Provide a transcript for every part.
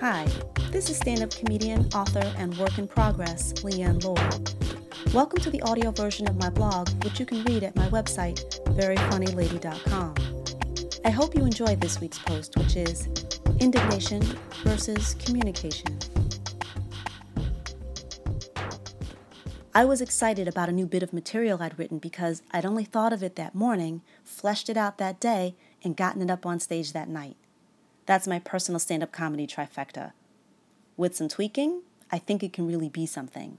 Hi, this is stand up comedian, author, and work in progress, Leanne Lord. Welcome to the audio version of my blog, which you can read at my website, veryfunnylady.com. I hope you enjoyed this week's post, which is Indignation versus Communication. I was excited about a new bit of material I'd written because I'd only thought of it that morning, fleshed it out that day, and gotten it up on stage that night. That's my personal stand up comedy trifecta. With some tweaking, I think it can really be something.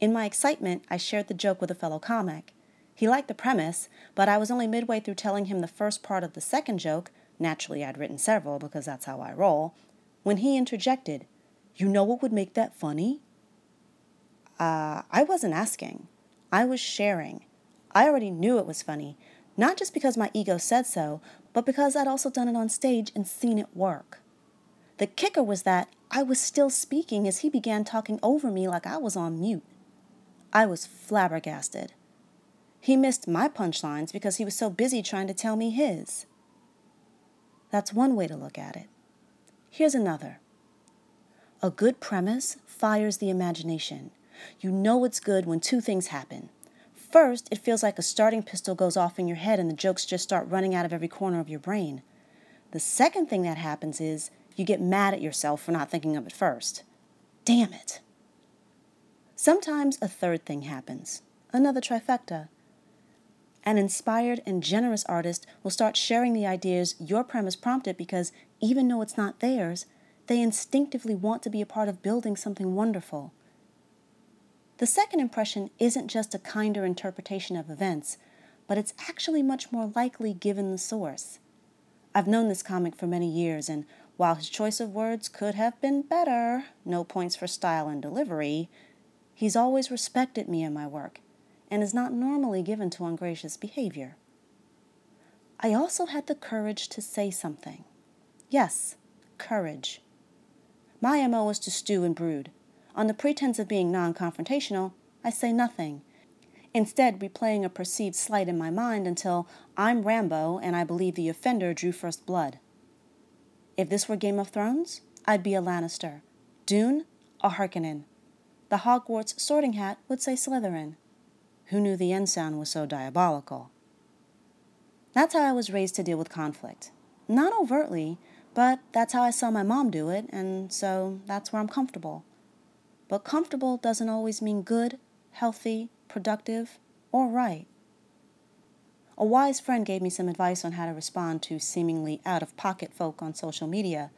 In my excitement, I shared the joke with a fellow comic. He liked the premise, but I was only midway through telling him the first part of the second joke. Naturally, I'd written several because that's how I roll. When he interjected, You know what would make that funny? Uh, I wasn't asking. I was sharing. I already knew it was funny, not just because my ego said so, but because I'd also done it on stage and seen it work. The kicker was that I was still speaking as he began talking over me like I was on mute. I was flabbergasted. He missed my punchlines because he was so busy trying to tell me his. That's one way to look at it. Here's another. A good premise fires the imagination. You know it's good when two things happen. First, it feels like a starting pistol goes off in your head and the jokes just start running out of every corner of your brain. The second thing that happens is you get mad at yourself for not thinking of it first. Damn it. Sometimes a third thing happens, another trifecta. An inspired and generous artist will start sharing the ideas your premise prompted because even though it's not theirs, they instinctively want to be a part of building something wonderful. The second impression isn't just a kinder interpretation of events, but it's actually much more likely given the source. I've known this comic for many years, and while his choice of words could have been better, no points for style and delivery, he's always respected me and my work, and is not normally given to ungracious behavior. I also had the courage to say something. Yes, courage. My MO is to stew and brood, on the pretense of being non confrontational, I say nothing, instead, replaying a perceived slight in my mind until I'm Rambo and I believe the offender drew first blood. If this were Game of Thrones, I'd be a Lannister. Dune, a Harkonnen. The Hogwarts sorting hat would say Slytherin. Who knew the end sound was so diabolical? That's how I was raised to deal with conflict. Not overtly, but that's how I saw my mom do it, and so that's where I'm comfortable. But comfortable doesn't always mean good, healthy, productive, or right. A wise friend gave me some advice on how to respond to seemingly out of pocket folk on social media,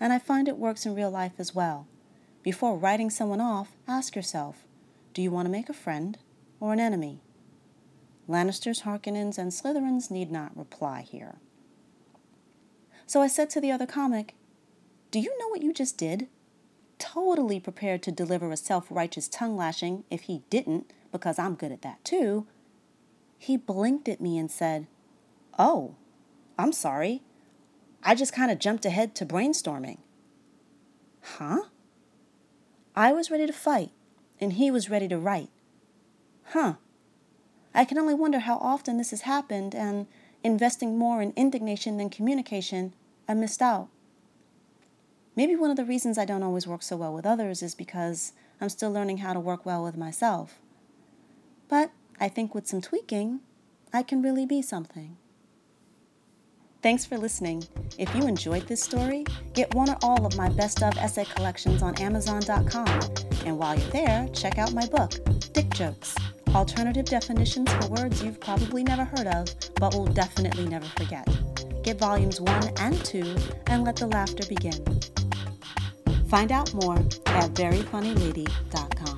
and I find it works in real life as well. Before writing someone off, ask yourself do you want to make a friend or an enemy? Lannisters, Harkonnens, and Slytherins need not reply here. So I said to the other comic, Do you know what you just did? Totally prepared to deliver a self righteous tongue lashing if he didn't, because I'm good at that too, he blinked at me and said, Oh, I'm sorry. I just kind of jumped ahead to brainstorming. Huh? I was ready to fight, and he was ready to write. Huh. I can only wonder how often this has happened, and investing more in indignation than communication, I missed out. Maybe one of the reasons I don't always work so well with others is because I'm still learning how to work well with myself. But I think with some tweaking, I can really be something. Thanks for listening. If you enjoyed this story, get one or all of my best of essay collections on Amazon.com. And while you're there, check out my book, Dick Jokes Alternative Definitions for Words You've Probably Never Heard of, but will definitely never forget. Get volumes 1 and 2 and let the laughter begin. Find out more at veryfunnylady.com.